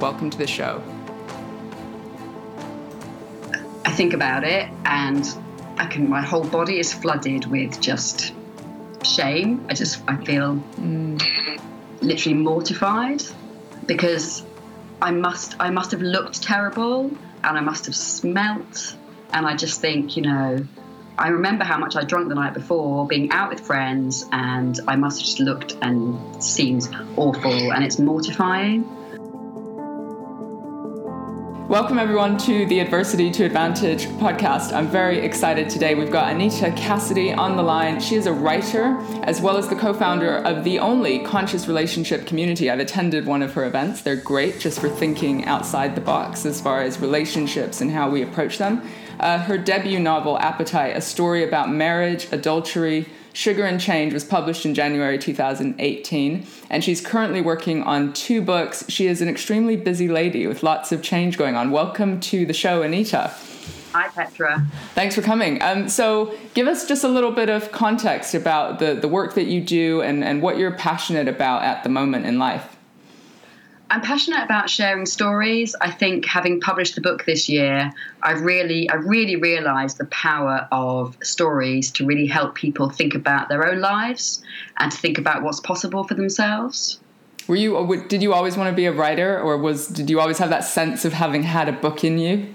Welcome to the show. I think about it and I can my whole body is flooded with just shame. I just I feel mm. literally mortified because I must I must have looked terrible and I must have smelt and I just think, you know, I remember how much I drunk the night before, being out with friends, and I must have just looked and seemed awful, and it's mortifying. Welcome, everyone, to the Adversity to Advantage podcast. I'm very excited today. We've got Anita Cassidy on the line. She is a writer as well as the co founder of the only conscious relationship community. I've attended one of her events. They're great just for thinking outside the box as far as relationships and how we approach them. Uh, her debut novel, Appetite, a story about marriage, adultery, Sugar and Change was published in January 2018, and she's currently working on two books. She is an extremely busy lady with lots of change going on. Welcome to the show, Anita. Hi, Petra. Thanks for coming. Um, so, give us just a little bit of context about the, the work that you do and, and what you're passionate about at the moment in life. I'm passionate about sharing stories. I think having published the book this year, I've really, I really realised the power of stories to really help people think about their own lives and to think about what's possible for themselves. Were you? Uh, did you always want to be a writer, or was? Did you always have that sense of having had a book in you?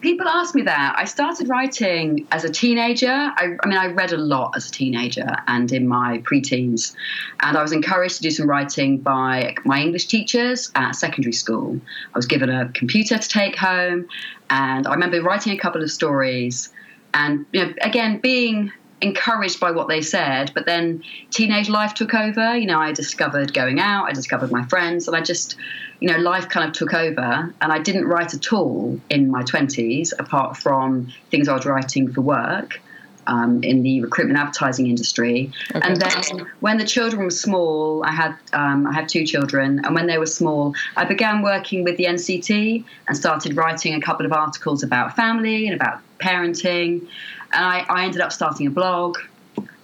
People ask me that. I started writing as a teenager. I, I, mean, I read a lot as a teenager and in my preteens. And I was encouraged to do some writing by my English teachers at secondary school. I was given a computer to take home. And I remember writing a couple of stories. And, you know, again, being encouraged by what they said, but then teenage life took over. You know, I discovered going out, I discovered my friends, and I just, you know, life kind of took over. And I didn't write at all in my 20s, apart from things I was writing for work. Um, in the recruitment advertising industry. Okay. And then when the children were small, I had um, I have two children, and when they were small, I began working with the NCT and started writing a couple of articles about family and about parenting. And I, I ended up starting a blog,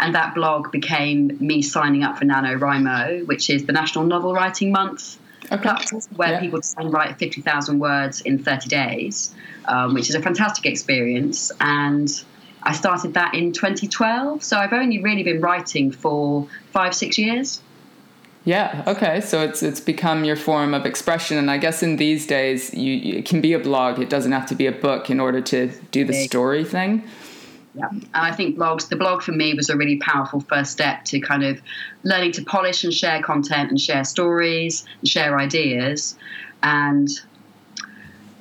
and that blog became me signing up for NaNoWriMo, which is the National Novel Writing Month. Okay. where yeah. people can write 50,000 words in 30 days, um, which is a fantastic experience. And I started that in 2012. So I've only really been writing for five, six years. Yeah. Okay. So it's it's become your form of expression, and I guess in these days, you it can be a blog. It doesn't have to be a book in order to do the story thing. Yeah, and I think blogs. The blog for me was a really powerful first step to kind of learning to polish and share content and share stories and share ideas, and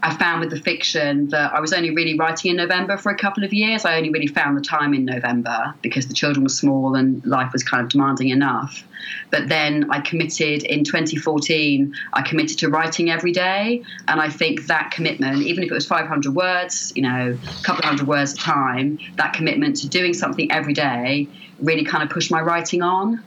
I found with the fiction that I was only really writing in November for a couple of years. I only really found the time in November because the children were small and life was kind of demanding enough. But then I committed in 2014, I committed to writing every day. And I think that commitment, even if it was 500 words, you know, a couple of hundred words at a time, that commitment to doing something every day really kind of pushed my writing on.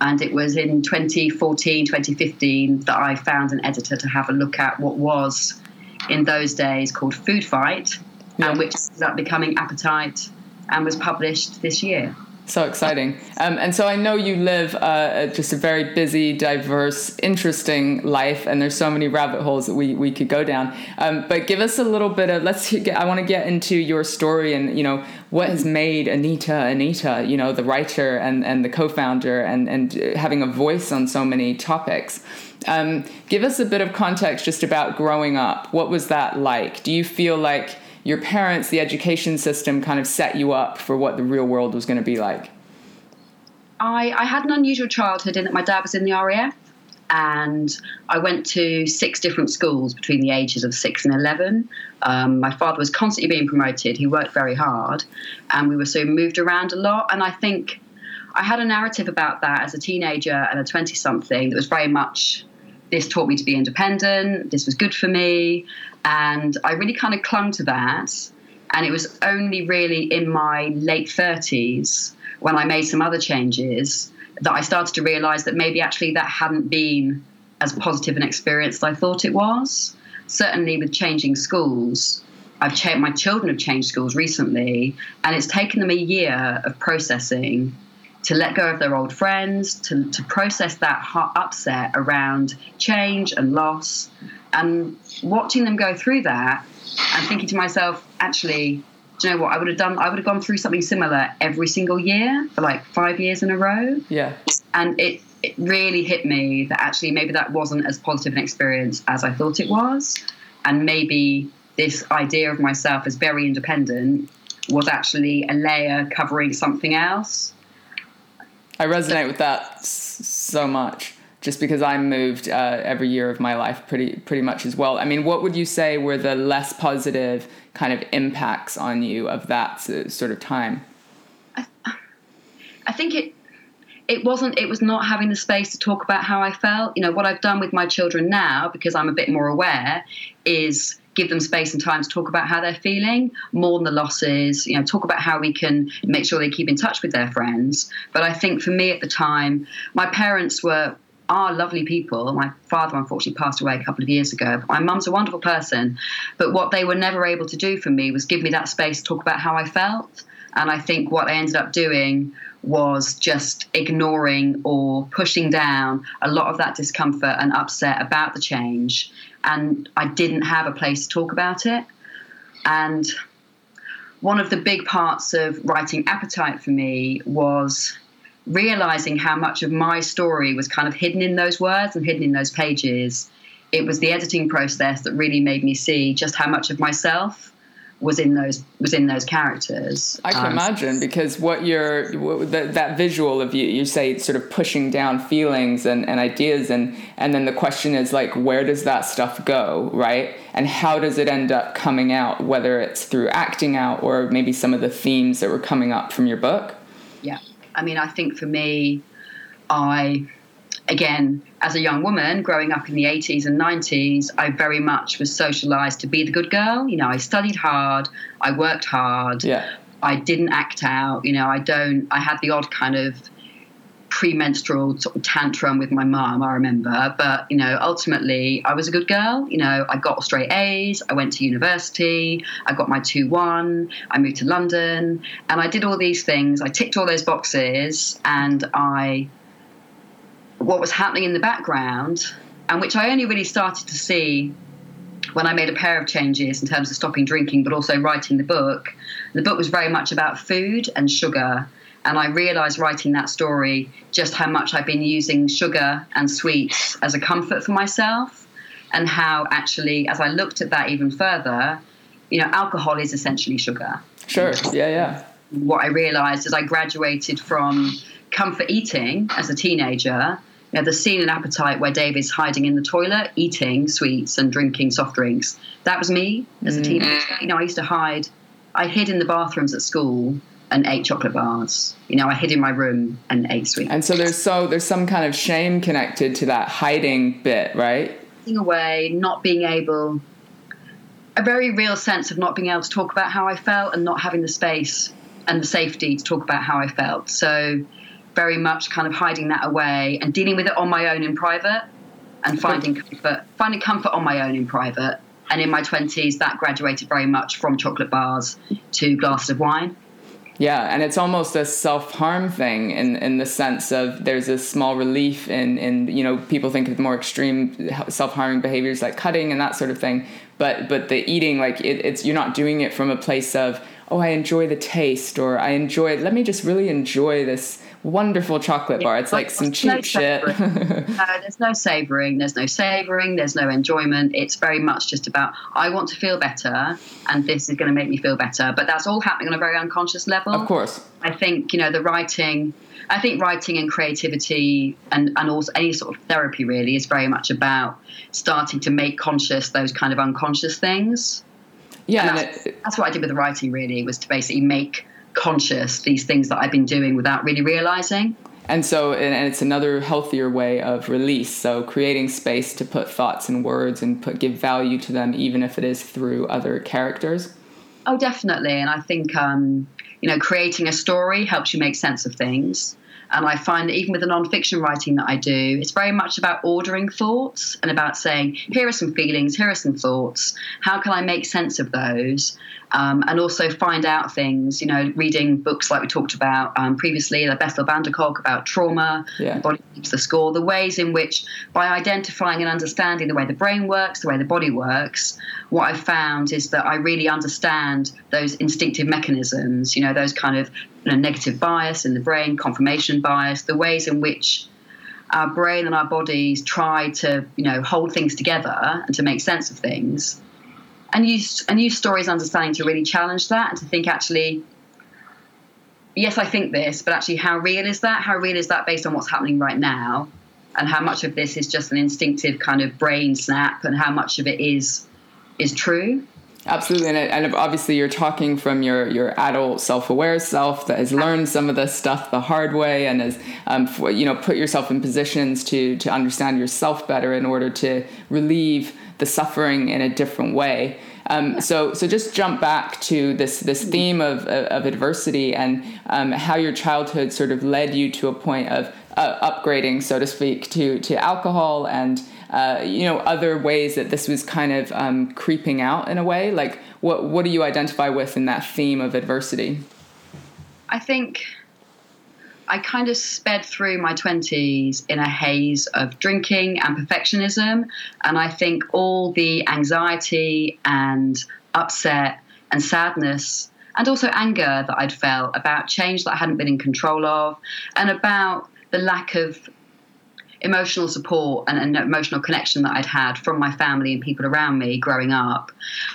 And it was in 2014, 2015 that I found an editor to have a look at what was in those days called Food Fight, yeah. and which ended up becoming Appetite and was published this year. So exciting. Um, and so I know you live uh, just a very busy, diverse, interesting life, and there's so many rabbit holes that we, we could go down. Um, but give us a little bit of, let's I want to get into your story and, you know, what has made Anita, Anita, you know, the writer and, and the co-founder and, and having a voice on so many topics. Um, give us a bit of context just about growing up. What was that like? Do you feel like your parents, the education system, kind of set you up for what the real world was going to be like? I, I had an unusual childhood in that my dad was in the RAF and I went to six different schools between the ages of six and 11. Um, my father was constantly being promoted. He worked very hard, and we were so moved around a lot. And I think I had a narrative about that as a teenager and a 20 something that was very much this taught me to be independent. This was good for me. And I really kind of clung to that. And it was only really in my late 30s when I made some other changes that I started to realize that maybe actually that hadn't been as positive an experience as I thought it was. Certainly with changing schools, I've changed, my children have changed schools recently, and it's taken them a year of processing to let go of their old friends, to, to process that upset around change and loss. And watching them go through that and thinking to myself, actually, do you know what? I would have done, I would have gone through something similar every single year for like five years in a row. Yeah. And it, it really hit me that actually maybe that wasn't as positive an experience as I thought it was. And maybe this idea of myself as very independent was actually a layer covering something else. I resonate with that so much just because I moved uh, every year of my life pretty pretty much as well. I mean, what would you say were the less positive kind of impacts on you of that sort of time? I, I think it it wasn't it was not having the space to talk about how I felt. You know, what I've done with my children now because I'm a bit more aware is give them space and time to talk about how they're feeling, mourn the losses, you know, talk about how we can make sure they keep in touch with their friends. But I think for me at the time, my parents were are lovely people. My father unfortunately passed away a couple of years ago. my mum's a wonderful person. But what they were never able to do for me was give me that space to talk about how I felt. And I think what I ended up doing was just ignoring or pushing down a lot of that discomfort and upset about the change and I didn't have a place to talk about it. And one of the big parts of writing Appetite for me was realizing how much of my story was kind of hidden in those words and hidden in those pages. It was the editing process that really made me see just how much of myself was in those was in those characters. I can um, imagine because what you're what, that, that visual of you you say sort of pushing down feelings and, and ideas and and then the question is like where does that stuff go right and how does it end up coming out whether it's through acting out or maybe some of the themes that were coming up from your book. Yeah, I mean I think for me, I again, as a young woman growing up in the 80s and 90s, I very much was socialized to be the good girl. You know, I studied hard, I worked hard, yeah. I didn't act out. You know, I don't, I had the odd kind of premenstrual sort of tantrum with my mom, I remember. But, you know, ultimately, I was a good girl. You know, I got straight A's, I went to university, I got my 2 1, I moved to London, and I did all these things. I ticked all those boxes, and I what was happening in the background, and which I only really started to see when I made a pair of changes in terms of stopping drinking, but also writing the book. The book was very much about food and sugar. And I realized writing that story just how much I've been using sugar and sweets as a comfort for myself, and how actually, as I looked at that even further, you know, alcohol is essentially sugar. Sure. Yeah, yeah. What I realized as I graduated from comfort eating as a teenager you know, the scene in Appetite where David's hiding in the toilet, eating sweets and drinking soft drinks. That was me as a mm. teenager. You know, I used to hide. I hid in the bathrooms at school and ate chocolate bars. You know, I hid in my room and ate sweets. And so there's so there's some kind of shame connected to that hiding bit, right? Hiding away, not being able, a very real sense of not being able to talk about how I felt and not having the space and the safety to talk about how I felt. So very much kind of hiding that away and dealing with it on my own in private and finding comfort, finding comfort on my own in private. And in my 20s, that graduated very much from chocolate bars to glasses of wine. Yeah, and it's almost a self harm thing in, in the sense of there's a small relief in, in you know people think of more extreme self harming behaviors like cutting and that sort of thing, but but the eating like it, it's you're not doing it from a place of oh I enjoy the taste or I enjoy let me just really enjoy this wonderful chocolate bar. It's like some cheap no shit. no, there's no savoring. There's no savoring. There's no enjoyment. It's very much just about I want to feel better, and this is going to make me feel better. But that's all happening on a very unconscious level. Of course. I think you know the writing. I think writing and creativity and, and also any sort of therapy really is very much about starting to make conscious those kind of unconscious things. Yeah, that's, it, that's what I did with the writing. Really, was to basically make conscious these things that I've been doing without really realizing. And so, and, it's another healthier way of release. So, creating space to put thoughts and words and put give value to them, even if it is through other characters. Oh, definitely. And I think, um, you know, creating a story helps you make sense of things. And I find that even with the nonfiction writing that I do, it's very much about ordering thoughts and about saying, here are some feelings, here are some thoughts. How can I make sense of those? Um, and also find out things, you know, reading books like we talked about um, previously, like Bessel van der Kolk about trauma, yeah. body keeps the score, the ways in which, by identifying and understanding the way the brain works, the way the body works, what I've found is that I really understand those instinctive mechanisms, you know, those kind of you know, negative bias in the brain, confirmation bias, the ways in which our brain and our bodies try to, you know, hold things together and to make sense of things. And use and use stories understanding to really challenge that and to think actually, yes, I think this, but actually how real is that? How real is that based on what's happening right now? And how much of this is just an instinctive kind of brain snap and how much of it is is true? Absolutely, and, and obviously you're talking from your your adult self-aware self that has learned some of this stuff the hard way and has um, you know put yourself in positions to to understand yourself better in order to relieve the suffering in a different way. Um, so, so just jump back to this this theme of of adversity and um, how your childhood sort of led you to a point of uh, upgrading, so to speak, to to alcohol and uh, you know other ways that this was kind of um, creeping out in a way like what what do you identify with in that theme of adversity i think i kind of sped through my 20s in a haze of drinking and perfectionism and i think all the anxiety and upset and sadness and also anger that I'd felt about change that I hadn't been in control of, and about the lack of emotional support and an emotional connection that I'd had from my family and people around me growing up.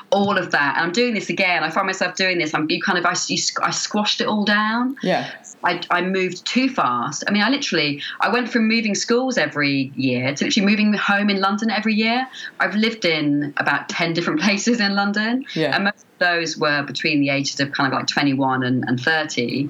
All of that. And I'm doing this again. I find myself doing this. I'm you kind of I, I squashed it all down. Yeah. I, I moved too fast. I mean, I literally I went from moving schools every year to literally moving home in London every year. I've lived in about ten different places in London, yeah. and most of those were between the ages of kind of like 21 and, and 30.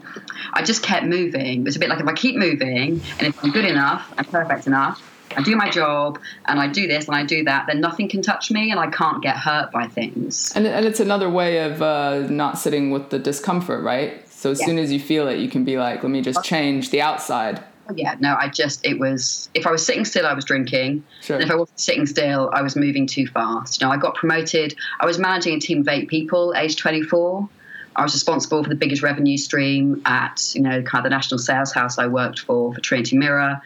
I just kept moving. It's a bit like if I keep moving, and if I'm good enough and perfect enough, I do my job and I do this and I do that, then nothing can touch me and I can't get hurt by things. And, and it's another way of uh, not sitting with the discomfort, right? So as yeah. soon as you feel it, you can be like, let me just change the outside. Yeah, no, I just, it was, if I was sitting still, I was drinking. Sure. And if I wasn't sitting still, I was moving too fast. You know, I got promoted. I was managing a team of eight people, age 24. I was responsible for the biggest revenue stream at, you know, kind of the national sales house I worked for, for Trinity Mirror.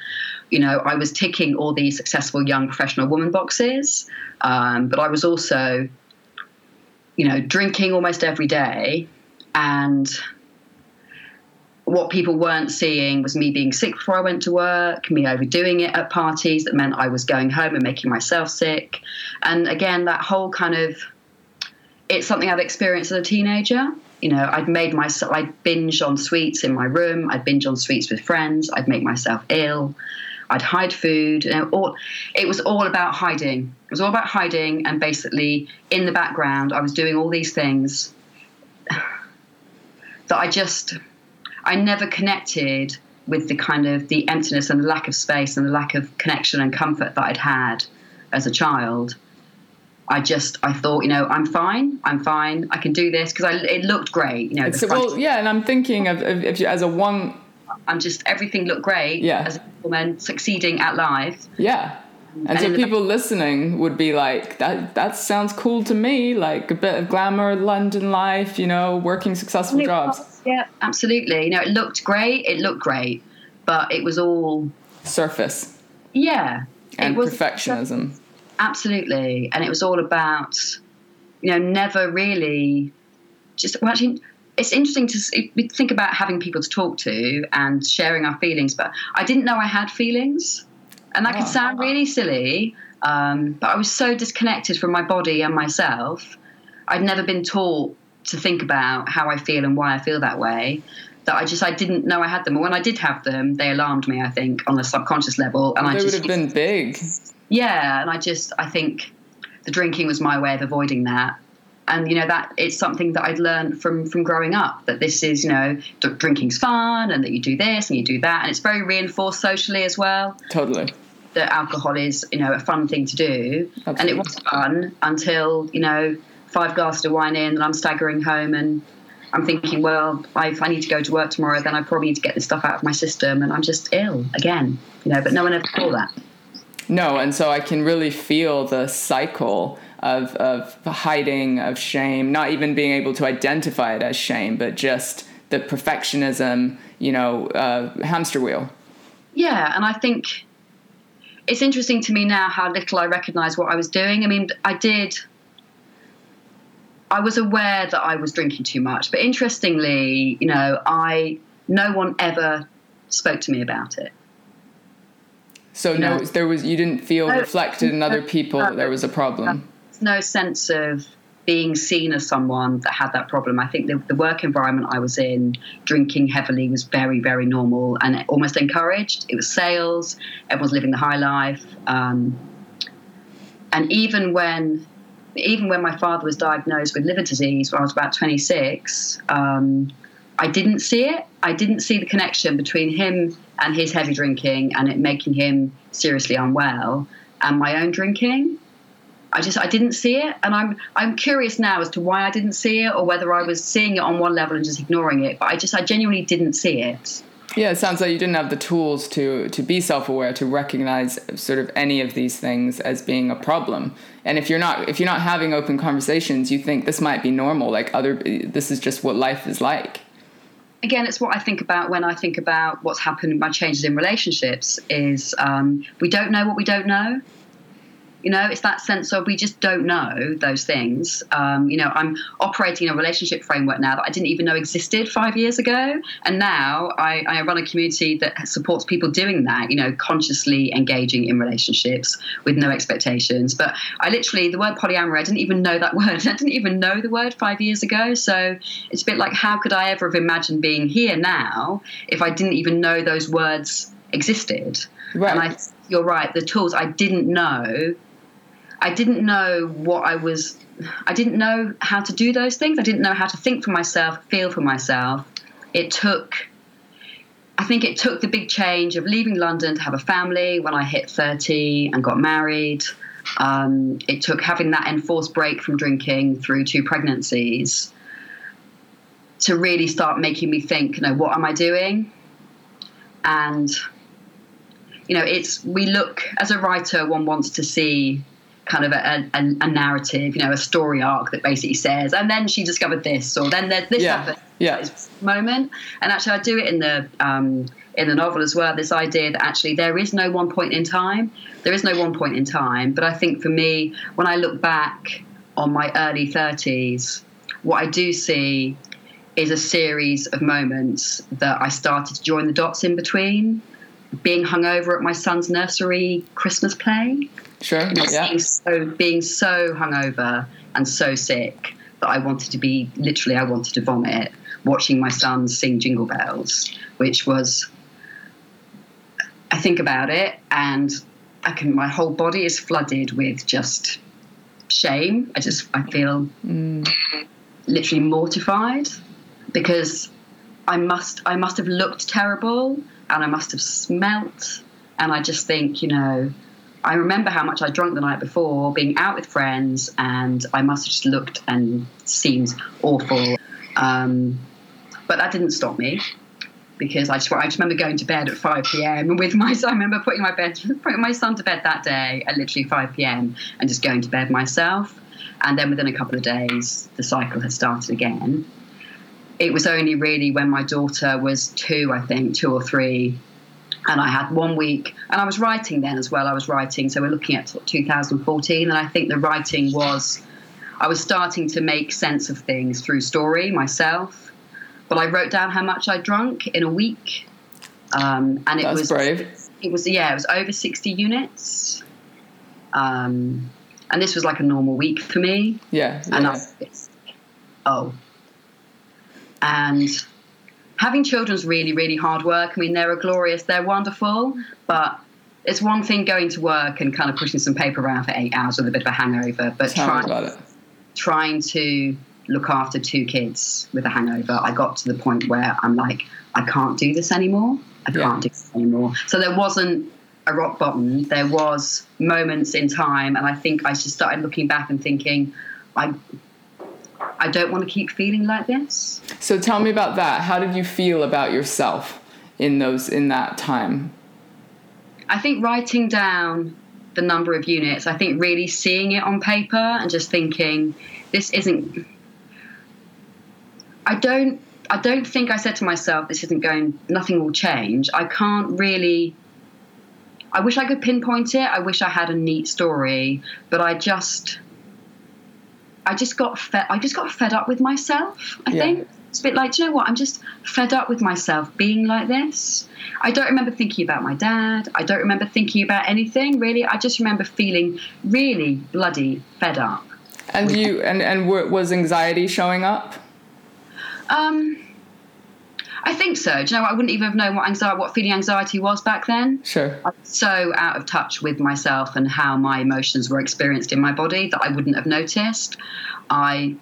You know, I was ticking all these successful young professional woman boxes, um, but I was also, you know, drinking almost every day and what people weren't seeing was me being sick before I went to work, me overdoing it at parties that meant I was going home and making myself sick. And again, that whole kind of it's something I'd experienced as a teenager. You know, I'd made myself, I'd binge on sweets in my room, I'd binge on sweets with friends, I'd make myself ill, I'd hide food. You know, all, it was all about hiding. It was all about hiding, and basically, in the background, I was doing all these things that I just I never connected with the kind of the emptiness and the lack of space and the lack of connection and comfort that I'd had as a child. I just I thought you know I'm fine I'm fine I can do this because it looked great you know well yeah and I'm thinking of, of if you as a one I'm just everything looked great yeah. as a woman succeeding at life. Yeah and, and so people listening would be like, that that sounds cool to me, like a bit of glamour, London life, you know, working successful jobs. Yeah, absolutely. You know, it looked great. It looked great, but it was all surface. Yeah, and perfectionism. Absolutely, and it was all about, you know, never really just well, actually. It's interesting to think about having people to talk to and sharing our feelings, but I didn't know I had feelings. And that oh. could sound really silly, um, but I was so disconnected from my body and myself. I'd never been taught to think about how I feel and why I feel that way. That I just I didn't know I had them. And when I did have them, they alarmed me. I think on a subconscious level, and well, I just would have been big. Yeah, and I just I think the drinking was my way of avoiding that. and you know that it's something that I'd learned from from growing up that this is you know drinking's fun and that you do this and you do that and it's very reinforced socially as well. Totally. That alcohol is you know a fun thing to do, Absolutely. and it was fun until you know five glasses of wine in and I'm staggering home and I'm thinking, well, if I need to go to work tomorrow, then I probably need to get this stuff out of my system, and I'm just ill again, you know. But no one ever saw that. No, and so I can really feel the cycle of, of hiding, of shame, not even being able to identify it as shame, but just the perfectionism, you know, uh, hamster wheel. Yeah, and I think it's interesting to me now how little I recognize what I was doing. I mean, I did. I was aware that I was drinking too much, but interestingly, you know, I no one ever spoke to me about it. So no, no there was you didn't feel no, reflected in other people that there was a problem no sense of being seen as someone that had that problem. I think the, the, work environment I was in, drinking heavily was very, very normal and almost encouraged. It was sales, everyone's living the high life. Um, and even when even when my father was diagnosed with liver disease when I was about 26, um, I didn't see it. I didn't see the connection between him and his heavy drinking and it making him seriously unwell and my own drinking. I just I didn't see it, and I'm I'm curious now as to why I didn't see it, or whether I was seeing it on one level and just ignoring it. But I just I genuinely didn't see it. Yeah, it sounds like you didn't have the tools to to be self-aware to recognize sort of any of these things as being a problem. And if you're not if you're not having open conversations, you think this might be normal, like other this is just what life is like. Again, it's what I think about when I think about what's happened, my changes in relationships. Is um, we don't know what we don't know you know, it's that sense of we just don't know those things. Um, you know, I'm operating a relationship framework now that I didn't even know existed five years ago. And now I, I run a community that supports people doing that, you know, consciously engaging in relationships with no expectations. But I literally, the word polyamory, I didn't even know that word. I didn't even know the word five years ago. So it's a bit like, how could I ever have imagined being here now if I didn't even know those words existed? Right. And I, you're right, the tools I didn't know I didn't know what I was, I didn't know how to do those things. I didn't know how to think for myself, feel for myself. It took, I think it took the big change of leaving London to have a family when I hit 30 and got married. Um, it took having that enforced break from drinking through two pregnancies to really start making me think, you know, what am I doing? And, you know, it's, we look, as a writer, one wants to see kind of a, a, a, narrative, you know, a story arc that basically says, and then she discovered this, or then there's this yeah. yeah. moment. And actually, I do it in the um, in the novel as well. This idea that actually there is no one point in time. There is no one point in time. But I think for me, when I look back on my early thirties, what I do see is a series of moments that I started to join the dots in between. Being hungover at my son's nursery Christmas play, Sure. yeah. Being so, being so hungover and so sick that I wanted to be literally, I wanted to vomit watching my son sing Jingle Bells, which was, I think about it and I can, my whole body is flooded with just shame. I just, I feel mm. literally mortified because I must, I must have looked terrible and I must have smelt. And I just think, you know, I remember how much I drunk the night before, being out with friends, and I must have just looked and seemed awful. Um, but that didn't stop me because I just I just remember going to bed at 5 p.m. with my son. I remember putting my bed putting my son to bed that day at literally 5 p.m. and just going to bed myself. And then within a couple of days, the cycle had started again. It was only really when my daughter was two, I think, two or three, and I had one week, and I was writing then as well. I was writing, so we're looking at 2014, and I think the writing was, I was starting to make sense of things through story myself. But I wrote down how much I drunk in a week, um, and it That's was brave. It was yeah, it was over 60 units, um, and this was like a normal week for me. Yeah, yeah. And I, oh, and having children's really, really hard work. I mean, they're glorious, they're wonderful, but it's one thing going to work and kind of pushing some paper around for eight hours with a bit of a hangover. But trying, trying to look after two kids with a hangover, I got to the point where I'm like, I can't do this anymore. I Yeah. can't do this anymore. So there wasn't a rock bottom. There was moments in time, and I think I just started looking back and thinking, I, I don't want to keep feeling like this. So tell me about that. How did you feel about yourself in those in that time? I think writing down the number of units, I think really seeing it on paper and just thinking, this isn't. I don't. I don't think I said to myself, this isn't going. Nothing will change. I can't really. I wish I could pinpoint it. I wish I had a neat story, but I just. I just got fed. I just got fed up with myself. I Yeah. think it's a bit like, do you know what? I'm just fed up with myself being like this. I don't remember thinking about my dad. I don't remember thinking about anything really. I just remember feeling really bloody fed up. And you and and was anxiety showing up? Um, I think so. Do you know what? I wouldn't even have known what anxiety, what feeling anxiety was back then. Sure. I was so out of touch with myself and how my emotions were experienced in my body that I wouldn't have noticed. I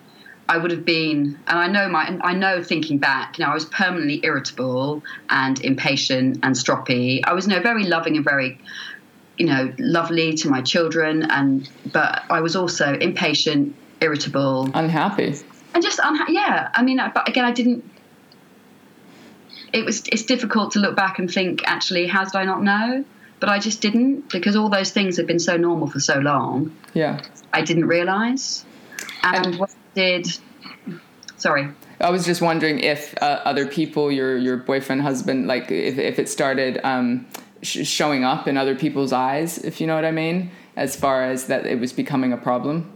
I would have been, and I know my, I know thinking back, you know, I was permanently irritable and impatient and stroppy. I was, you know, very loving and very, you know, lovely to my children, and but I was also impatient, irritable, Unhappy. and just yeah. I mean, but again, I didn't. It was it's difficult to look back and think actually, how did I not know? But I just didn't because all those things had been so normal for so long. Yeah. I didn't realise. And, And- what did, sorry, I was just wondering if uh, other people, your your boyfriend, husband, like if, if it started um, sh- showing up in other people's eyes, if you know what I mean, as far as that it was becoming a problem.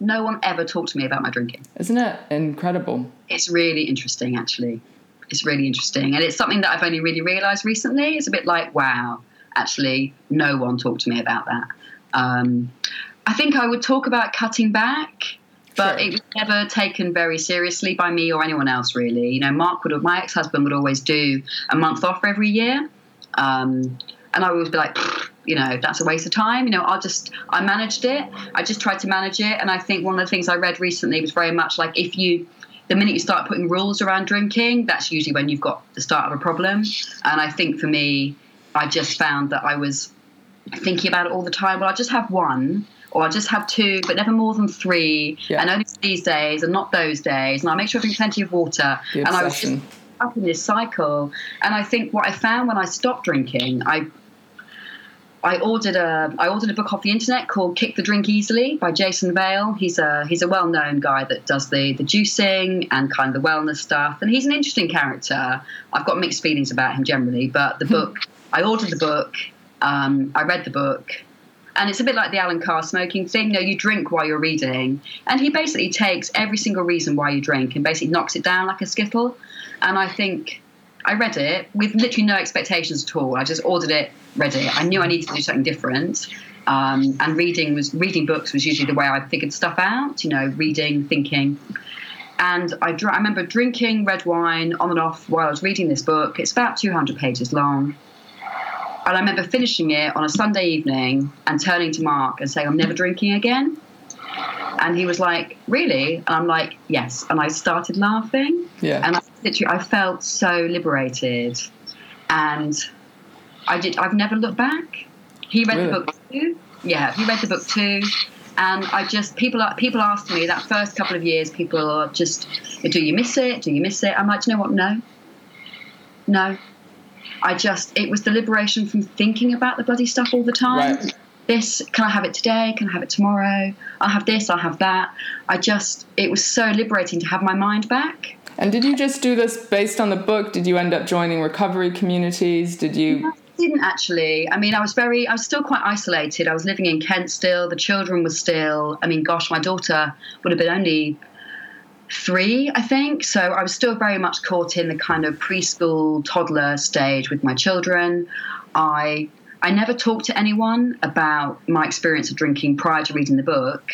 No one ever talked to me about my drinking. Isn't it incredible? It's really interesting, actually. It's really interesting. And it's something that I've only really realised recently. It's a bit like, wow, actually, no one talked to me about that. Um, I think I would talk about cutting back, but Sure. it was never taken very seriously by me or anyone else, really. You know, Mark would, my ex husband would always do a month off every year. Um, and I would always be like, "Pfft, you know, that's a waste of time. You know, I'll just, I managed it. I just tried to manage it. And I think one of the things I read recently was very much like if you, the minute you start putting rules around drinking, that's usually when you've got the start of a problem. And I think for me, I just found that I was thinking about it all the time. Well, I'll just have one, or I'll just have two, but never more than three. Yeah. And only these days and not those days. And I'll make sure I drink plenty of water. The and I was just up in this cycle. And I think what I found when I stopped drinking, I I ordered a I ordered a book off the internet called Kick the Drink Easily by Jason Vale. He's a he's a well known guy that does the the juicing and kind of the wellness stuff, and he's an interesting character. I've got mixed feelings about him generally, but the book I ordered the book, um, I read the book, and it's a bit like the Allen Carr smoking thing. You know, you drink while you're reading, and he basically takes every single reason why you drink and basically knocks it down like a skittle. And I think I read it with literally no expectations at all. I just ordered it, read it. I knew I needed to do something different. Um, and reading was reading books was usually the way I figured stuff out. You know, reading, thinking. And I, dr- I remember drinking red wine on and off while I was reading this book. It's about 200 pages long. And I remember finishing it on a Sunday evening and turning to Mark and saying, I'm never drinking again. And he was like, Really? And I'm like, Yes. And I started laughing. Yeah. And I literally, I felt so liberated. And I did, I've never looked back. He read Really? the book too. Yeah, he read the book too. And I just, people are, people asked me that first couple of years, people are just, do you miss it? Do you miss it? I'm like, you know what? No. No. I just, it was the liberation from thinking about the bloody stuff all the time. Right. This, can I have it today? Can I have it tomorrow? I'll have this, I'll have that. I just, it was so liberating to have my mind back. And did you just do this based on the book? Did you end up joining recovery communities? Did you? I didn't actually. I mean, I was very, I was still quite isolated. I was living in Kent still. The children were still, I mean, gosh, my daughter would have been only three, I think. So I was still very much caught in the kind of preschool, toddler stage with my children. I, I never talked to anyone about my experience of drinking prior to reading the book.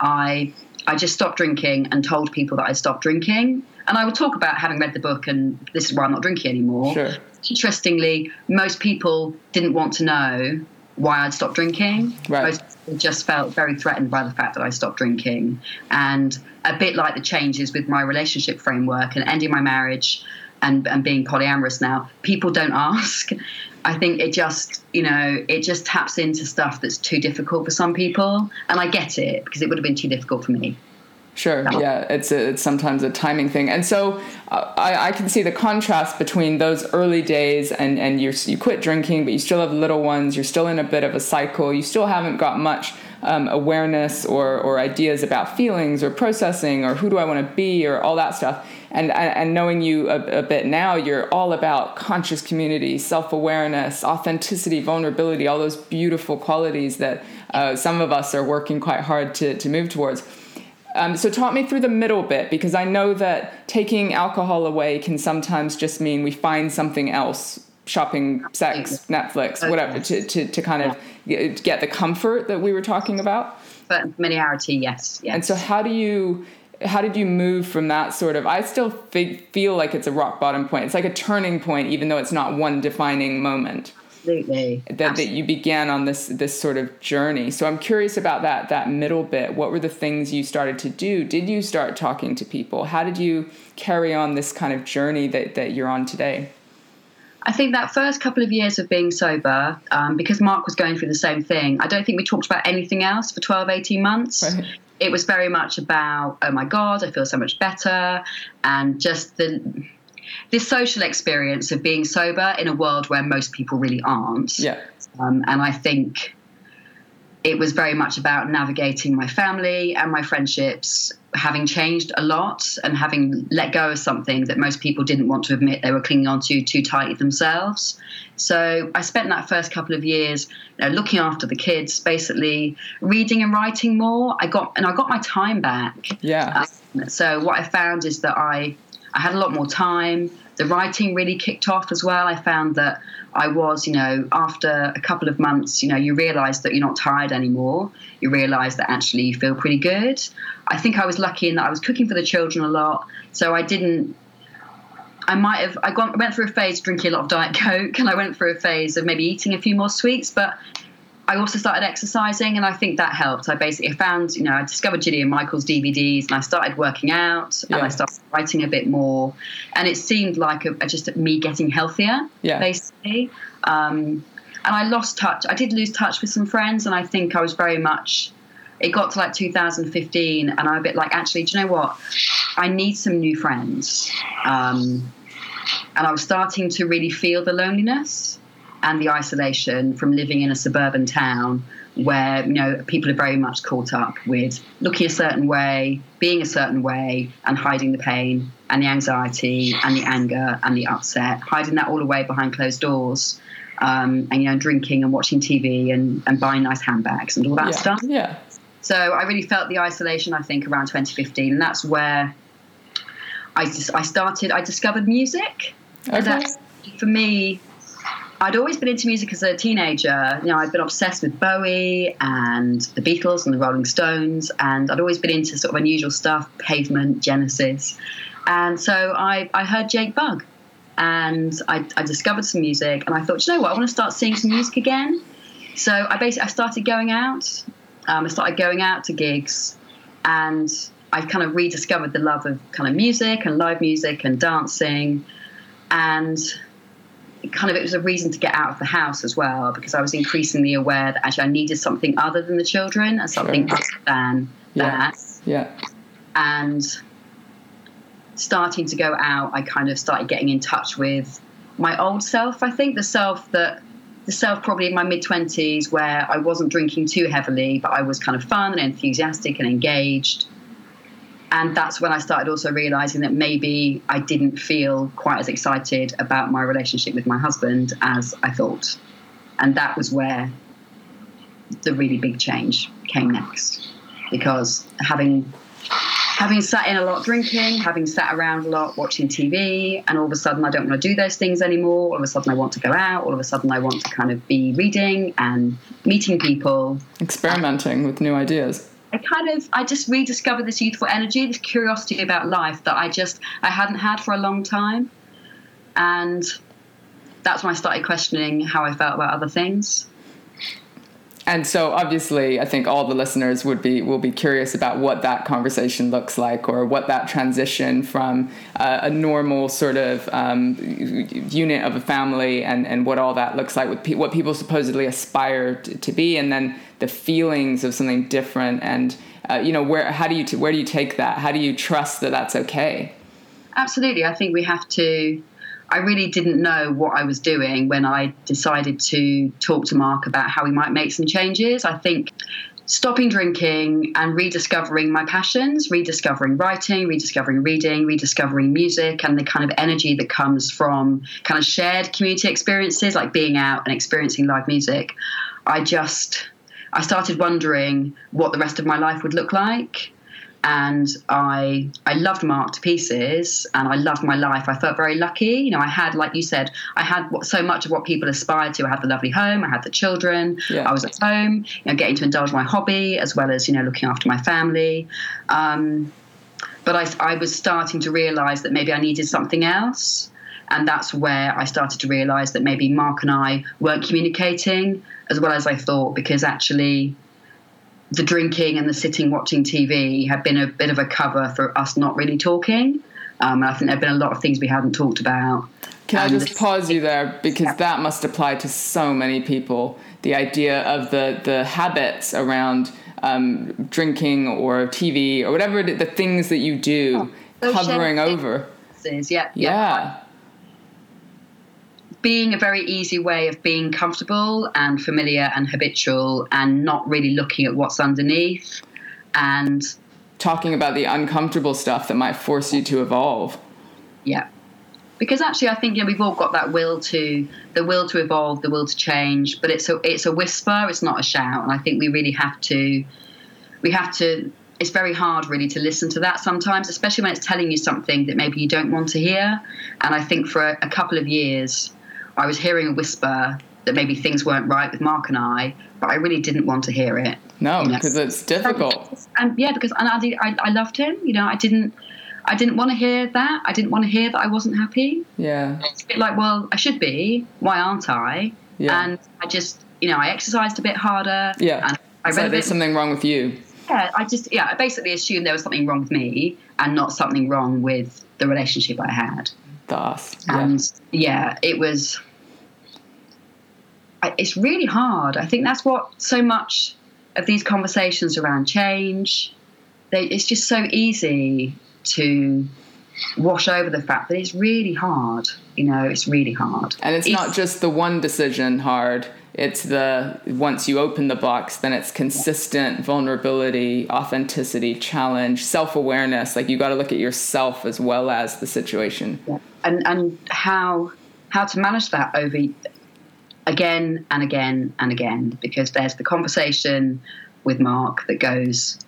I, I just stopped drinking and told people that I stopped drinking. And I would talk about having read the book and this is why I'm not drinking anymore Sure. interestingly, most people didn't want to know why I'd stopped drinking. Right. Most people just felt very threatened by the fact that I stopped drinking. And a bit like the changes with my relationship framework and ending my marriage and, and being polyamorous now, people don't ask. I think it just, you know, it just taps into stuff that's too difficult for some people. And I get it because it would have been too difficult for me. Sure. Yeah, it's a, it's sometimes a timing thing, and so uh, I, I can see the contrast between those early days and and you you quit drinking, but you still have little ones. You're still in a bit of a cycle. You still haven't got much um, awareness or or ideas about feelings or processing or who do I want to be or all that stuff. And and knowing you a, a bit now, you're all about conscious community, self awareness, authenticity, vulnerability, all those beautiful qualities that uh, some of us are working quite hard to to move towards. Um, so talk me through the middle bit because I know that taking alcohol away can sometimes just mean we find something else shopping, sex, Netflix, whatever, to, to, to kind of get the comfort that we were talking about. But familiarity, yes, yes. And so how do you how did you move from that sort of i still feel like it's a rock bottom point. It's like a turning point even though it's not one defining moment. Absolutely. That, absolutely. that you began on this this sort of journey. So i'm curious about that that middle bit. What were the things you started to do? Did you start talking to people? How did you carry on this kind of journey that, that you're on today I think that first couple of years of being sober, um, because Mark was going through the same thing, I don't think we talked about anything else for 12, 18 months. Right. It was very much about, oh my God, I feel so much better. And just the this social experience of being sober in a world where most people really aren't. Yeah. Um, and I think it was very much about navigating my family and my friendships, having changed a lot and having let go of something that most people didn't want to admit they were clinging on to too tightly themselves. So I spent that first couple of years you know, looking after the kids, basically reading and writing more. I got and I got my time back. Yeah. Um, so what I found is that I I had a lot more time. The writing really kicked off as well. I found that I was, you know, after a couple of months, you know, you realize that you're not tired anymore. You realize that actually you feel pretty good. I think I was lucky in that I was cooking for the children a lot. So I didn't I might have I went through a phase drinking a lot of Diet Coke and I went through a phase of maybe eating a few more sweets, but I also started exercising, and I think that helped. I basically found, you know, I discovered Jillian Michaels DVDs, and I started working out, yeah. and I started writing a bit more, and it seemed like a, a, just me getting healthier, yeah. basically. Um, and I lost touch. I did lose touch with some friends, and I think I was very much. It got to like 2015, and I'm a bit like, actually, do you know what? I need some new friends. Um, and I was starting to really feel the loneliness and the isolation from living in a suburban town where you know people are very much caught up with looking a certain way, being a certain way, and hiding the pain and the anxiety and the anger and the upset, hiding that all away behind closed doors, um, and you know drinking and watching TV and, and buying nice handbags and all that yeah. stuff. Yeah. So I really felt the isolation. I think around 2015, and that's where I just I started. I discovered music. Okay. For me, I'd always been into music as a teenager. You know, I'd been obsessed with Bowie and the Beatles and the Rolling Stones, and I'd always been into sort of unusual stuff, Pavement, Genesis. And so I, I heard Jake Bugg and I, I discovered some music, and I thought, you know what, I want to start seeing some music again. So I basically I started going out. Um, I started going out to gigs, and I kind of rediscovered the love of kind of music and live music and dancing, and kind of it was a reason to get out of the house as well because I was increasingly aware that actually I needed something other than the children and something sure. other than yeah. that. Yeah. And starting to go out, I kind of started getting in touch with my old self. I think the self that the self probably in my mid twenties where I wasn't drinking too heavily, but I was kind of fun and enthusiastic and engaged and that's when I started also realizing that maybe I didn't feel quite as excited about my relationship with my husband as I thought. And that was where the really big change came next. Because having having sat in a lot drinking, having sat around a lot watching TV, and all of a sudden I don't want to do those things anymore. All of a sudden I want to go out. All of a sudden I want to kind of be reading and meeting people, experimenting with new ideas. I kind of I just rediscovered this youthful energy, this curiosity about life that I just I hadn't had for a long time, and that's when I started questioning how I felt about other things. And so obviously i think all the listeners would be will be curious about what that conversation looks like or what that transition from uh, a normal sort of um, unit of a family and and what all that looks like with pe- what people supposedly aspire to, to, be and then the feelings of something different and uh, you know where how do you t- where do you take that? How do you trust that that's okay? Absolutely. I think we have to I really didn't know what I was doing when I decided to talk to Mark about how we might make some changes. I think stopping drinking and rediscovering my passions, rediscovering writing, rediscovering reading, rediscovering music, and the kind of energy that comes from kind of shared community experiences like being out and experiencing live music. I just I started wondering what the rest of my life would look like and I I loved Mark to pieces, and I loved my life. I felt very lucky. You know, I had, like you said, I had what, so much of what people aspire to. I had the lovely home, I had the children, yeah. I was at home, you know, getting to indulge my hobby as well as you know looking after my family. Um, but I, I was starting to realise that maybe I needed something else. And that's where I started to realise that maybe Mark and I weren't communicating as well as I thought, because actually the drinking and the sitting watching TV have been a bit of a cover for us not really talking. Um, and I think there have been a lot of things we hadn't talked about. Can I just pause you there because yeah. that must apply to so many people. The idea of the the habits around um, drinking or TV or whatever the things that you do, oh, covering over. Yeah, yeah, yeah being a very easy way of being comfortable and familiar and habitual and not really looking at what's underneath and talking about the uncomfortable stuff that might force you to evolve. Yeah. Because actually I think you know, we've all got that will to the will to evolve, the will to change, but it's a it's a whisper, it's not a shout. And I think we really have to we have to it's very hard really to listen to that sometimes, especially when it's telling you something that maybe you don't want to hear. And I think for a, a couple of years I was hearing a whisper that maybe things weren't right with Mark and I, but I really didn't want to hear it. No, because you know? it's difficult. And yeah, because and I, I, I loved him. You know, I didn't. I didn't want to hear that. I didn't want to hear that I wasn't happy. Yeah. It's a bit like, well, I should be. Why aren't I? Yeah. And I just, you know, I exercised a bit harder. Yeah. And I read like there's something wrong with you. Yeah, I just, yeah, I basically assumed there was something wrong with me and not something wrong with the relationship I had. Das. Yeah. And yeah, it was it's really hard. I think that's what so much of these conversations around change. They, it's just so easy to wash over the fact that it's really hard. You know, it's really hard. And it's, it's not just the one decision hard. It's the once you open the box, then it's consistent vulnerability, authenticity, challenge, self awareness. Like you got to look at yourself as well as the situation. Yeah. And and how how to manage that over again and again and again because there's the conversation with Mark that goes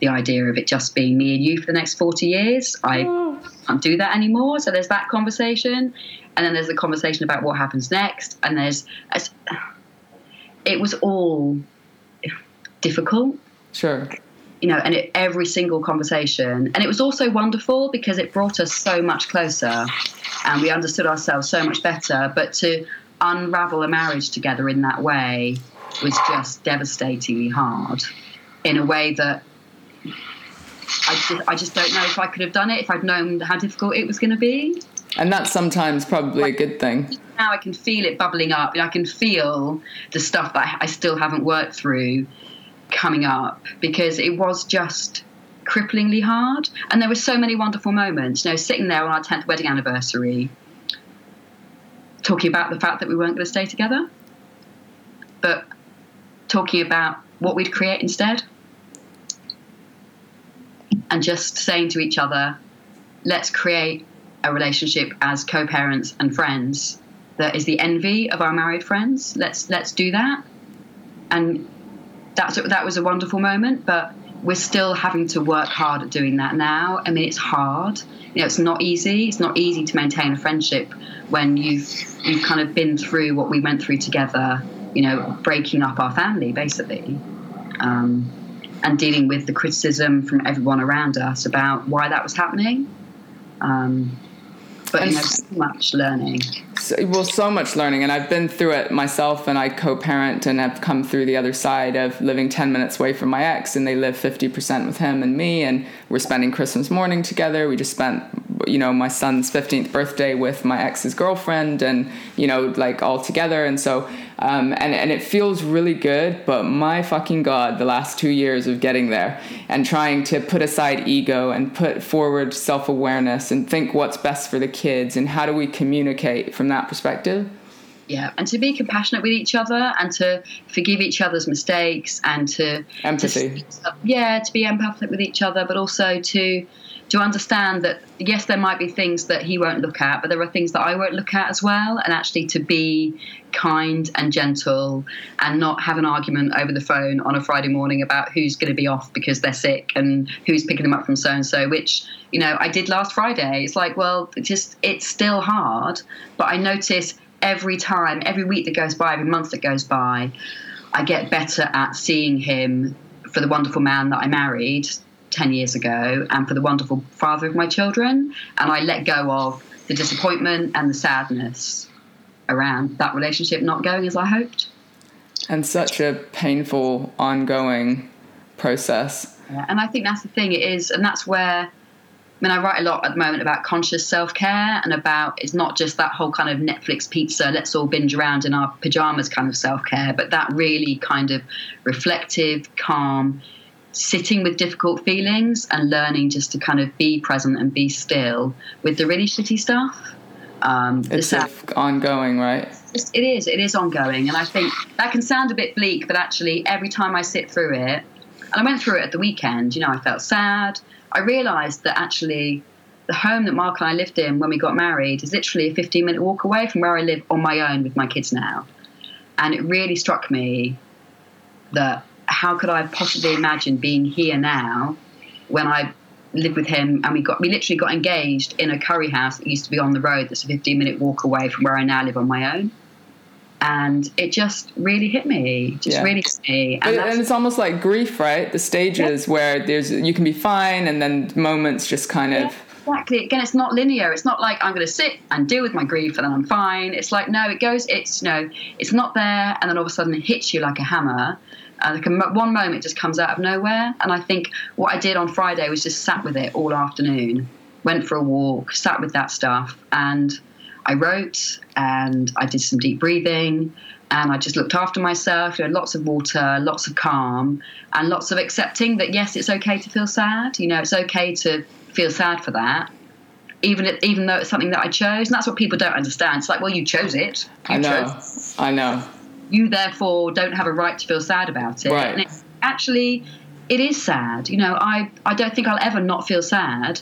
the idea of it just being me and you for the next 40 years. I oh. can't do that anymore. So there's that conversation. And then there's the conversation about what happens next. And there's, it was all difficult. Sure. You know, and it, every single conversation. And it was also wonderful because it brought us so much closer and we understood ourselves so much better. But to unravel a marriage together in that way was just devastatingly hard in a way that I just, I just don't know if I could have done it if I'd known how difficult it was going to be. And that's sometimes probably a good thing. Now I can feel it bubbling up. I can feel the stuff that I still haven't worked through coming up because it was just cripplingly hard. And there were so many wonderful moments. You know, sitting there on our 10th wedding anniversary, talking about the fact that we weren't going to stay together, but talking about what we'd create instead. And just saying to each other, let's create a relationship as co-parents and friends that is the envy of our married friends. Let's let's do that. And that's that was a wonderful moment, but we're still having to work hard at doing that now. I mean, it's hard. You know, it's not easy. It's not easy to maintain a friendship when you've you've kind of been through what we went through together. You know, breaking up our family basically, um, and dealing with the criticism from everyone around us about why that was happening. Um, but you know, so much learning. So, well, so much learning, and I've been through it myself, and I co-parent, and have come through the other side of living ten minutes away from my ex, and they live fifty percent with him and me, and we're spending Christmas morning together. We just spent, you know, my son's fifteenth birthday with my ex's girlfriend, and you know, like all together, and so um, and and it feels really good. But my fucking god, the last two years of getting there and trying to put aside ego and put forward self awareness and think what's best for the kids and how do we communicate from that perspective. Yeah, and to be compassionate with each other and to forgive each other's mistakes and to empathy. To, yeah, to be empathic with each other, but also to to understand that yes, there might be things that he won't look at, but there are things that I won't look at as well, and actually to be kind and gentle and not have an argument over the phone on a Friday morning about who's going to be off because they're sick and who's picking them up from so and so, which you know I did last Friday. It's like, well, just it's still hard, but I notice every time, every week that goes by, every month that goes by, I get better at seeing him for the wonderful man that I married 10 years ago and for the wonderful father of my children. And I let go of the disappointment and the sadness around that relationship not going as I hoped. And such a painful, ongoing process. Yeah, and I think that's the thing, it is, and that's where. I mean, I write a lot at the moment about conscious self care and about it's not just that whole kind of Netflix pizza, let's all binge around in our pajamas kind of self care, but that really kind of reflective, calm, sitting with difficult feelings and learning just to kind of be present and be still with the really shitty stuff. Um, it's ongoing, right? It is. It is ongoing, and I think that can sound a bit bleak, but actually, every time I sit through it, and I went through it at the weekend. You know, I felt sad. I realised that actually, the home that Mark and I lived in when we got married is literally a 15 minute walk away from where I live on my own with my kids now, and it really struck me that how could I possibly imagine being here now when I lived with him and we got we literally got engaged in a curry house that used to be on the road that's a 15 minute walk away from where I now live on my own. And it just really hit me just yeah. really hit me. And, and, it's almost like grief right? The stages yeah. where there's you can be fine and then moments just kind yeah, of exactly. Again it's not linear. It's not like i'm going to sit and deal with my grief and then i'm fine. It's like no it goes it's you know it's not there and then all of a sudden it hits you like a hammer uh, like a, one moment just comes out of nowhere. And I think what I did on Friday was just sat with it all afternoon, went for a walk, sat with that stuff, and I wrote and I did some deep breathing and I just looked after myself. You know, lots of water, lots of calm, and lots of accepting that yes, it's okay to feel sad. You know, it's okay to feel sad for that. Even, even though it's something that I chose, and that's what people don't understand. It's like, well, you chose it. You I know. I know you therefore don't have a right to feel sad about it. Right. And it's actually, it is sad. You know, I, I don't think I'll ever not feel sad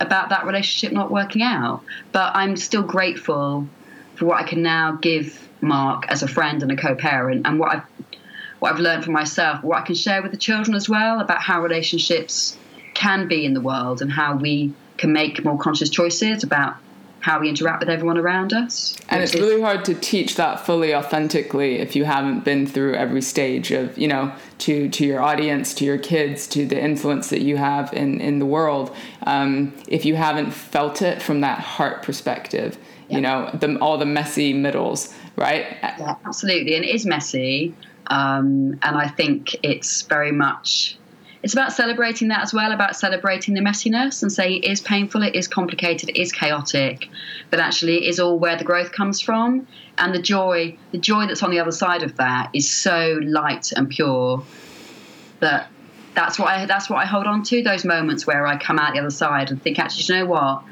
about that relationship not working out. But I'm still grateful for what I can now give Mark as a friend and a co-parent, and what I've what I've learned for myself, what I can share with the children as well about how relationships can be in the world and how we can make more conscious choices about how we interact with everyone around us. And it's really hard to teach that fully authentically if you haven't been through every stage of, you know, to, to your audience, to your kids, to the influence that you have in, in the world. Um, if you haven't felt it from that heart perspective, yeah. you know, the, all the messy middles, right? Yeah, absolutely. And it is messy. Um, and I think it's very much it's about celebrating that as well, about celebrating the messiness and say it is painful, it is complicated, it is chaotic, but actually it is all where the growth comes from. And the joy, the joy that's on the other side of that is so light and pure that that's what I that's what I hold on to, those moments where I come out the other side and think, actually, you know what?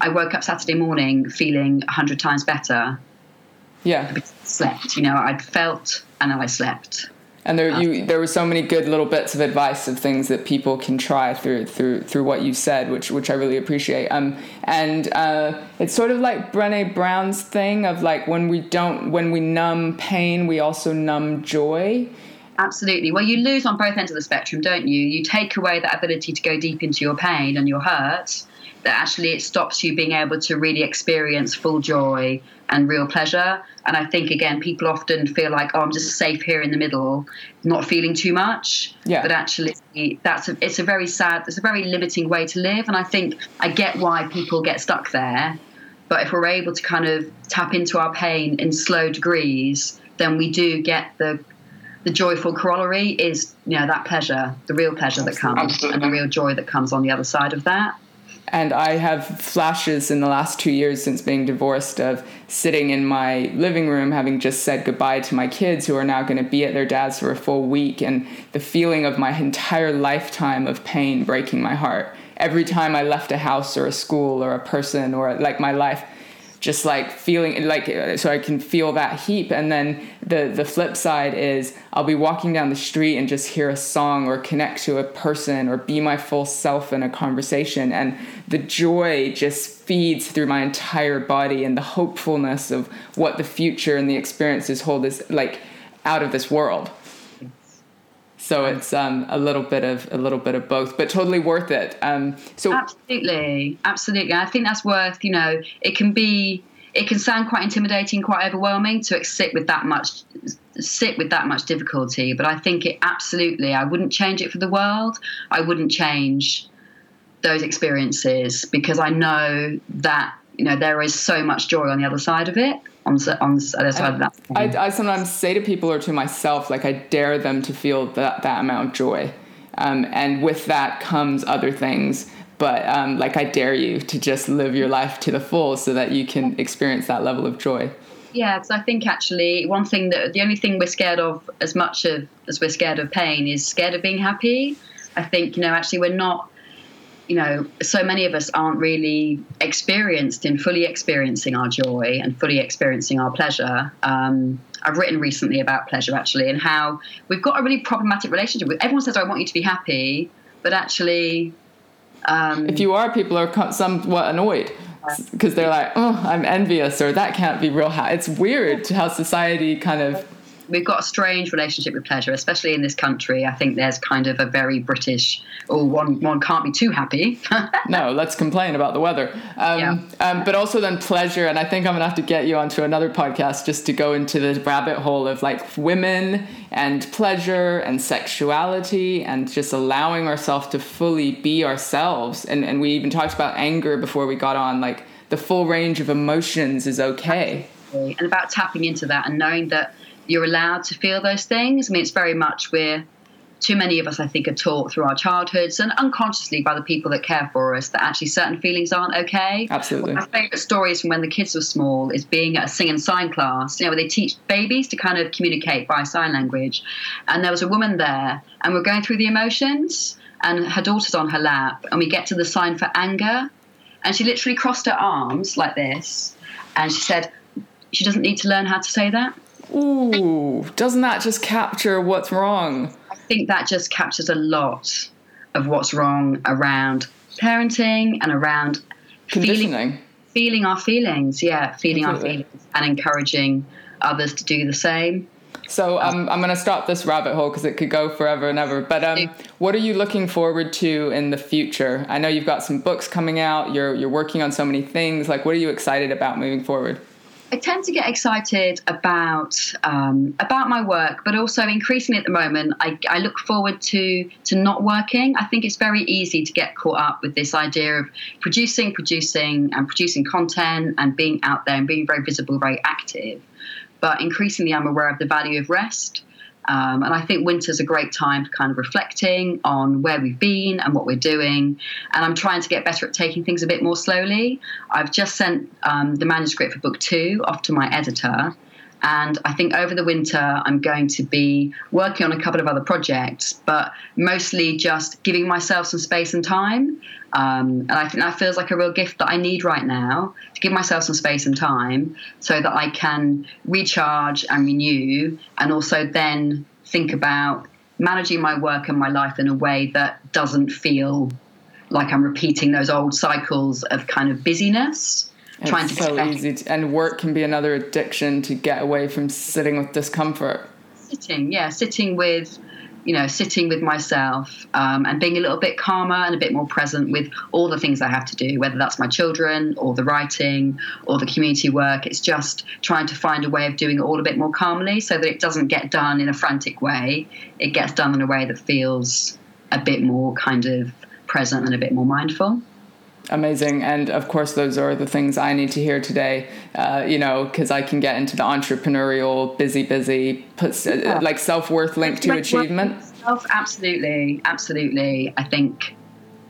I woke up Saturday morning feeling a hundred times better. Yeah. I slept. You know, I'd felt and then I slept and there you there were so many good little bits of advice of things that people can try through through through what you said, which which I really appreciate. Um, and uh, it's sort of like Brené Brown's thing of like when we don't when we numb pain, we also numb joy. Absolutely. Well, you lose on both ends of the spectrum, don't you? You take away that ability to go deep into your pain and your hurt, that actually it stops you being able to really experience full joy and real pleasure. And I think again, people often feel like, oh, I'm just safe here in the middle, not feeling too much. Yeah. But actually, that's a, it's a very sad, it's a very limiting way to live. And I think I get why people get stuck there. But if we're able to kind of tap into our pain in slow degrees, then we do get the the joyful corollary is you know that pleasure, the real pleasure that comes, Absolutely. and the real joy that comes on the other side of that. And I have flashes in the last two years since being divorced of sitting in my living room, having just said goodbye to my kids who are now going to be at their dad's for a full week, and the feeling of my entire lifetime of pain breaking my heart. Every time I left a house or a school or a person or like my life, just like feeling like so I can feel that heap and then the the flip side is I'll be walking down the street and just hear a song or connect to a person or be my full self in a conversation. And the joy just feeds through my entire body and the hopefulness of what the future and the experiences hold is like out of this world so it's um, a little bit of a little bit of both, but totally worth it. Um, so absolutely, absolutely. I think that's worth. You know, it can be. It can sound quite intimidating, quite overwhelming to sit with that much sit with that much difficulty. But I think it absolutely. I wouldn't change it for the world. I wouldn't change those experiences because I know that you know there is so much joy on the other side of it on, on the other side of that. I, I sometimes say to people or to myself, like I dare them to feel that, that amount of joy. Um, and with that comes other things. But um, like I dare you to just live your life to the full so that you can experience that level of joy. Yeah, because I think actually one thing that the only thing we're scared of as much of, as we're scared of pain is scared of being happy. I think you know actually we're not you know, so many of us aren't really experienced in fully experiencing our joy and fully experiencing our pleasure. Um, I've written recently about pleasure actually and how we've got a really problematic relationship with. Everyone says, "I want you to be happy," but actually, um, if you are, people are somewhat annoyed because they're like, "Oh, I'm envious," or "That can't be real." It's weird how society kind of we've got a strange relationship with pleasure, especially in this country. I think there's kind of a very British, oh, one one can't be too happy. no, let's complain about the weather. Um, yeah. um, but also then pleasure, and I think I'm gonna have to get you onto another podcast just to go into the rabbit hole of like women and pleasure and sexuality and just allowing ourselves to fully be ourselves. And and we even talked about anger before we got on, like the full range of emotions is okay. And about tapping into that and knowing that you're allowed to feel those things. I mean, it's very much we're too many of us, I think, are taught through our childhoods and unconsciously by the people that care for us that actually certain feelings aren't okay. Absolutely. One of my favourite stories from when the kids were small is being at a sing and sign class, you know, where they teach babies to kind of communicate by sign language. And there was a woman there, and we're going through the emotions, and her daughter's on her lap, and we get to the sign for anger, and she literally crossed her arms like this, and she said, she doesn't need to learn how to say that. Ooh, doesn't that just capture what's wrong? I think that just captures a lot of what's wrong around parenting and around conditioning. Feeling, feeling our feelings, yeah, feeling Completely. our feelings and encouraging others to do the same. So um, I'm going to stop this rabbit hole because it could go forever and ever. But um, what are you looking forward to in the future? I know you've got some books coming out. You're you're working on so many things. Like, what are you excited about moving forward? I tend to get excited about um, about my work, but also increasingly at the moment, I, I, look forward to to not working. I think it's very easy to get caught up with this idea of producing, producing, and producing content and being out there and being very visible, very active. But increasingly, I'm aware of the value of rest um, and I think winter's a great time for kind of reflecting on where we've been and what we're doing. And I'm trying to get better at taking things a bit more slowly. I've just sent um, the manuscript for book two off to my editor. And I think over the winter, I'm going to be working on a couple of other projects, but mostly just giving myself some space and time. Um, and I think that feels like a real gift that I need right now to give myself some space and time so that I can recharge and renew and also then think about managing my work and my life in a way that doesn't feel like I'm repeating those old cycles of kind of busyness trying it's to so easy to, and work can be another addiction to get away from sitting with discomfort. Sitting yeah sitting with you know sitting with myself um, and being a little bit calmer and a bit more present with all the things i have to do whether that's my children or the writing or the community work. It's just trying to find a way of doing it all a bit more calmly so that it doesn't get done in a frantic way. It gets done in a way that feels a bit more kind of present and a bit more mindful Amazing. And of course, those are the things I need to hear today, uh, you know, because I can get into the entrepreneurial, busy, busy, puts, uh, like self worth linked to achievement. Self, absolutely. Absolutely. I think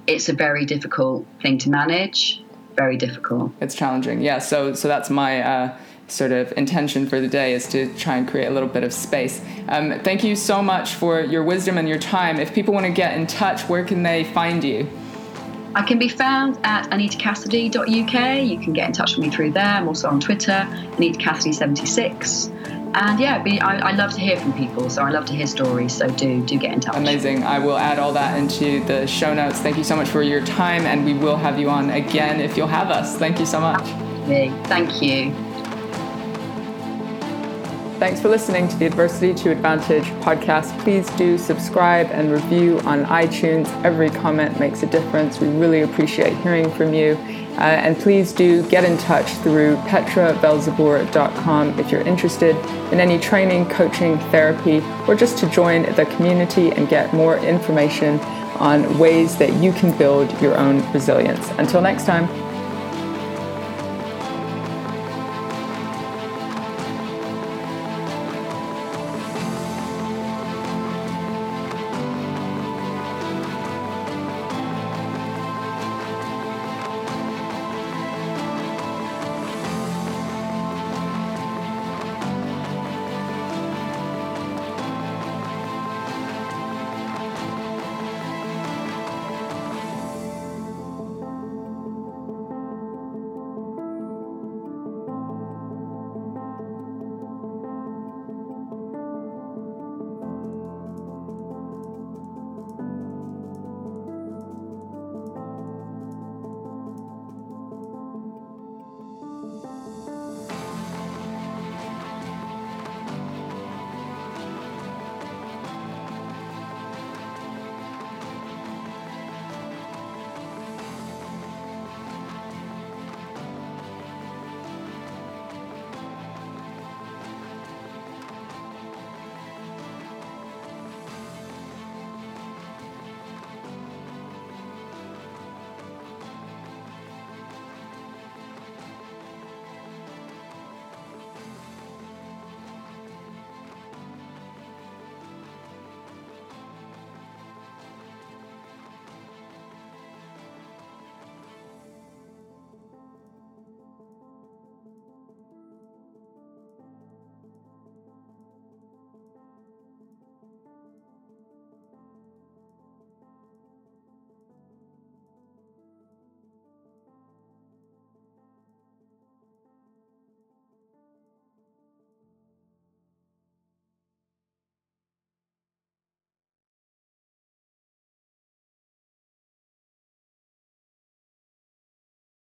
it's a very difficult thing to manage. Very difficult. It's challenging. Yeah. So, so that's my. Uh, sort of intention for the day is to try and create a little bit of space. Um, thank you so much for your wisdom and your time. If people want to get in touch, where can they find you? I can be found at anitacassidy.uk. You can get in touch with me through there. I'm also on Twitter, anitacassidy76. And yeah, be, I, I, love to hear from people, so I love to hear stories. So do do get in touch. Amazing. I will add all that into the show notes. Thank you so much for your time, and we will have you on again if you'll have us. Thank you so much. Me, thank you. Thanks for listening to the Adversity to Advantage podcast. Please do subscribe and review on iTunes. Every comment makes a difference. We really appreciate hearing from you. Uh, and please do get in touch through petravelzeboer.com if you're interested in any training, coaching, therapy, or just to join the community and get more information on ways that you can build your own resilience. Until next time.